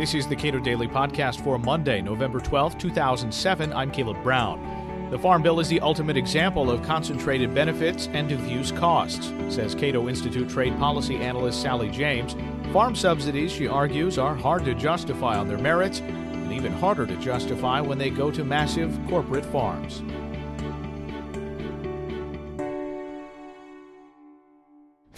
This is the Cato Daily Podcast for Monday, November 12, 2007. I'm Caleb Brown. The Farm Bill is the ultimate example of concentrated benefits and diffuse costs, says Cato Institute trade policy analyst Sallie James. Farm subsidies, she argues, are hard to justify on their merits and even harder to justify when they go to massive corporate farms.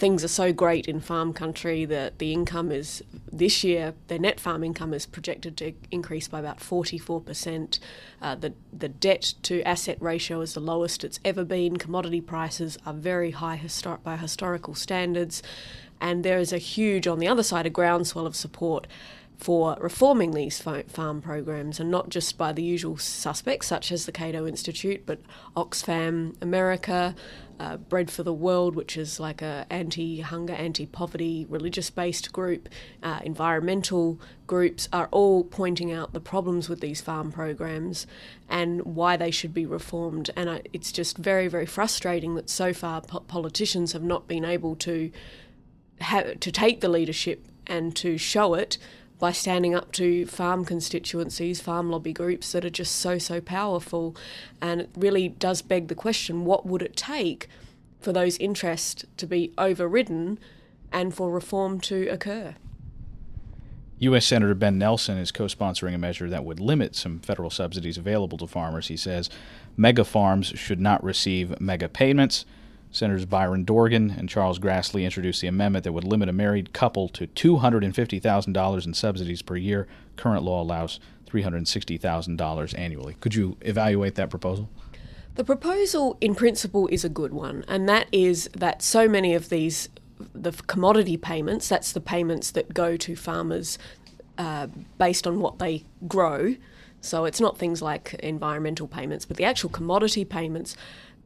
Things are so great in farm country that the income is this year their net farm income is projected to increase by about 44%. Uh, the the debt to asset ratio is the lowest it's ever been. Commodity prices are very high by historical standards, and there is a huge on the other side a groundswell of support for reforming these farm programs, and not just by the usual suspects such as the Cato Institute, but Oxfam America, uh, Bread for the World, which is like a anti-hunger, anti-poverty, religious-based group, uh, environmental groups are all pointing out the problems with these farm programs and why they should be reformed. And uh, it's just very, very frustrating that so far po- politicians have not been able to have to take the leadership and to show it by standing up to farm constituencies, farm lobby groups that are just so, so powerful. And it really does beg the question what would it take for those interests to be overridden and for reform to occur? U.S. Senator Ben Nelson is co sponsoring a measure that would limit some federal subsidies available to farmers. He says mega farms should not receive mega payments. Senators Byron Dorgan and Charles Grassley introduced the amendment that would limit a married couple to $250,000 in subsidies per year. Current law allows $360,000 annually. Could you evaluate that proposal? The proposal, in principle, is a good one, and that is that so many of these, the commodity payments, that's the payments that go to farmers uh, based on what they grow. So it's not things like environmental payments, but the actual commodity payments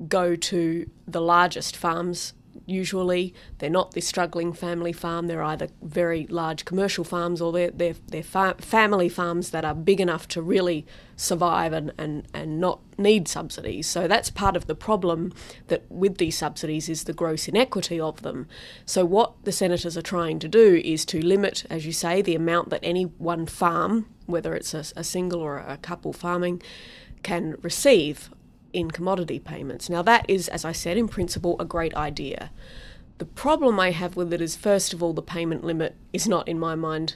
go to the largest farms usually. They're not this struggling family farm. They're either very large commercial farms or they're, they're, they're fa- family farms that are big enough to really survive and, and, and not need subsidies. So that's part of the problem that with these subsidies is the gross inequity of them. So what the senators are trying to do is to limit, as you say, the amount that any one farm, whether it's a, a single or a couple farming, can receive in commodity payments. Now, that is, as I said, in principle, a great idea. The problem I have with it is, first of all, the payment limit is not, in my mind,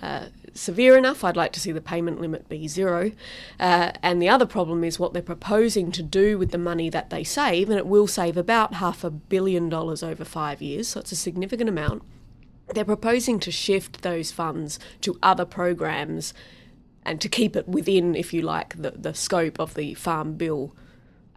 uh, severe enough. I'd like to see the payment limit be zero. Uh, and the other problem is what they're proposing to do with the money that they save, and it will save about half a billion dollars over five years, so it's a significant amount. They're proposing to shift those funds to other programs and to keep it within, if you like, the, the scope of the Farm Bill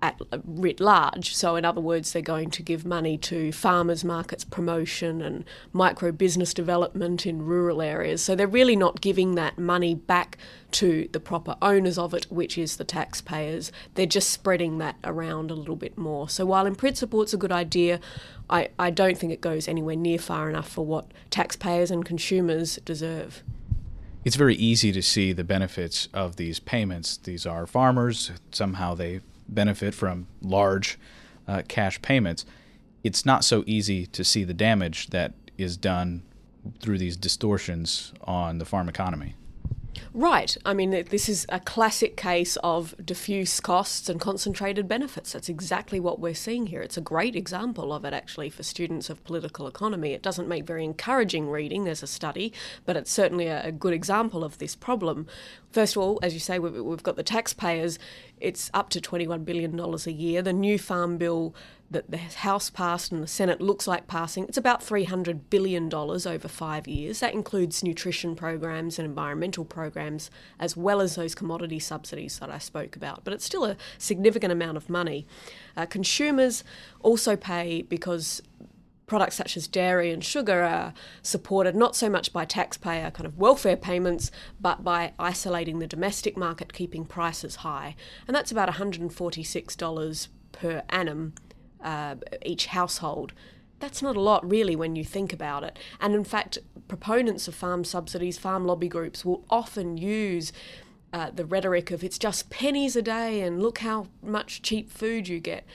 at writ large. So, in other words, they're going to give money to farmers markets promotion and micro business development in rural areas. So, they're really not giving that money back to the proper owners of it, which is the taxpayers. They're just spreading that around a little bit more. So, while in principle it's a good idea, I, I don't think it goes anywhere near far enough for what taxpayers and consumers deserve. It's very easy to see the benefits of these payments. These are farmers. Somehow they benefit from large uh, cash payments, it's not so easy to see the damage that is done through these distortions on the farm economy. Right. I mean, this is a classic case of diffuse costs and concentrated benefits. That's exactly what we're seeing here. It's a great example of it, actually, for students of political economy. It doesn't make very encouraging reading, there's a study, but it's certainly a, good example of this problem. First of all, as you say, we've got the taxpayers. It's up to $21 billion a year. The new farm bill that the House passed and the Senate looks like passing, it's about $300 billion over five years. That includes nutrition programs and environmental programs, as well as those commodity subsidies that I spoke about. But it's still a significant amount of money. Uh, consumers also pay because products such as dairy and sugar are supported not so much by taxpayer kind of welfare payments, but by isolating the domestic market, keeping prices high. And that's about $146 per annum uh, each household. That's not a lot, really, when you think about it. And in fact, proponents of farm subsidies, farm lobby groups will often use uh, the rhetoric of it's just pennies a day and look how much cheap food you get.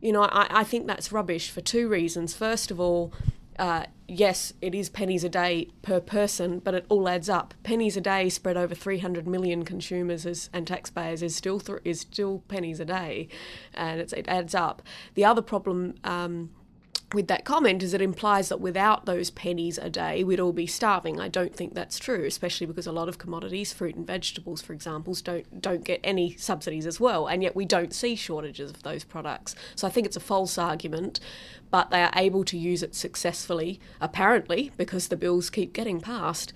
You know, I, I think that's rubbish for two reasons. First of all, uh, yes, it is pennies a day per person, but it all adds up. Pennies a day spread over 300 million consumers is, and taxpayers is still th- is still pennies a day, and it adds up. The other problem. Um, with that comment is it implies that without those pennies a day, we'd all be starving. I don't think that's true, especially because a lot of commodities, fruit and vegetables, for example, don't don't get any subsidies as well, and yet we don't see shortages of those products. So I think it's a false argument, but they are able to use it successfully, apparently, because the bills keep getting passed.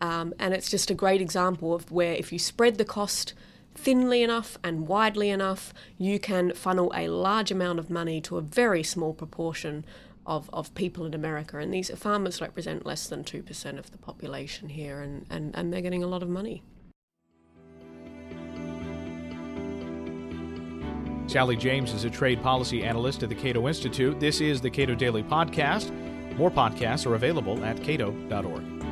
Um, and it's just a great example of where if you spread the cost thinly enough and widely enough, you can funnel a large amount of money to a very small proportion of, of people in America. And these farmers represent less than 2% of the population here, and, and, and they're getting a lot of money. Sallie James is a trade policy analyst at the Cato Institute. This is the Cato Daily Podcast. More podcasts are available at cato.org.